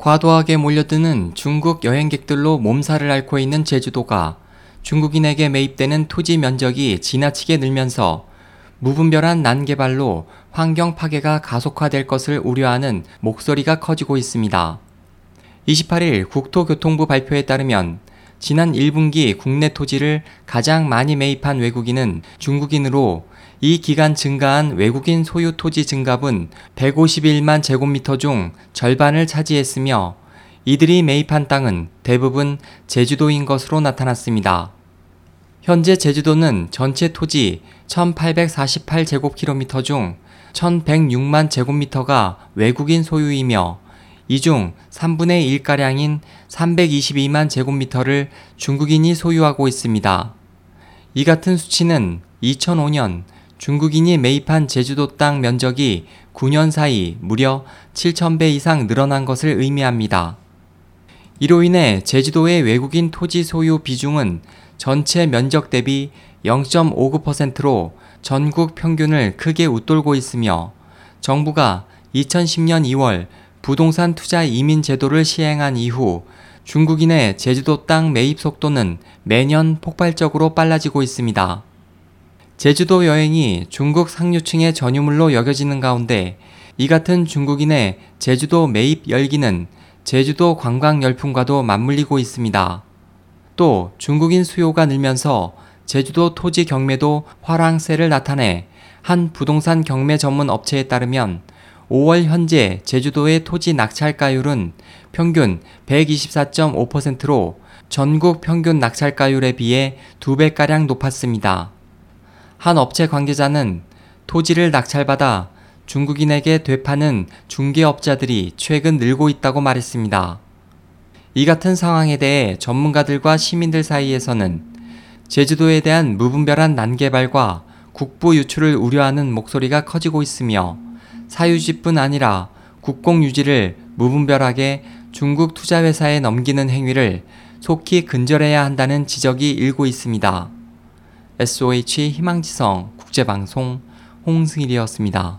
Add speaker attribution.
Speaker 1: 과도하게 몰려드는 중국 여행객들로 몸살을 앓고 있는 제주도가 중국인에게 매입되는 토지 면적이 지나치게 늘면서 무분별한 난개발로 환경 파괴가 가속화될 것을 우려하는 목소리가 커지고 있습니다. 28일 국토교통부 발표에 따르면 지난 1분기 국내 토지를 가장 많이 매입한 외국인은 중국인으로 이 기간 증가한 외국인 소유 토지 증갑은 151만 제곱미터 중 절반을 차지했으며 이들이 매입한 땅은 대부분 제주도인 것으로 나타났습니다. 현재 제주도는 전체 토지 1848제곱킬로미터 중 1106만 제곱미터가 외국인 소유이며 이 중 3분의 1가량인 322만 제곱미터를 중국인이 소유하고 있습니다. 이 같은 수치는 2005년 중국인이 매입한 제주도 땅 면적이 9년 사이 무려 7,000배 이상 늘어난 것을 의미합니다. 이로 인해 제주도의 외국인 토지 소유 비중은 전체 면적 대비 0.59%로 전국 평균을 크게 웃돌고 있으며 정부가 2010년 2월 부동산 투자 이민 제도를 시행한 이후 중국인의 제주도 땅 매입 속도는 매년 폭발적으로 빨라지고 있습니다. 제주도 여행이 중국 상류층의 전유물로 여겨지는 가운데 이 같은 중국인의 제주도 매입 열기는 제주도 관광 열풍과도 맞물리고 있습니다. 또 중국인 수요가 늘면서 제주도 토지 경매도 화랑세를 나타내 한 부동산 경매 전문 업체에 따르면 5월 현재 제주도의 토지 낙찰가율은 평균 124.5%로 전국 평균 낙찰가율에 비해 2배가량 높았습니다. 한 업체 관계자는 토지를 낙찰받아 중국인에게 되파는 중개업자들이 최근 늘고 있다고 말했습니다. 이 같은 상황에 대해 전문가들과 시민들 사이에서는 제주도에 대한 무분별한 난개발과 국부 유출을 우려하는 목소리가 커지고 있으며 사유지뿐 아니라 국공 유지를 무분별하게 중국 투자회사에 넘기는 행위를 속히 근절해야 한다는 지적이 일고 있습니다. SOH 희망지성 국제방송 홍승일이었습니다.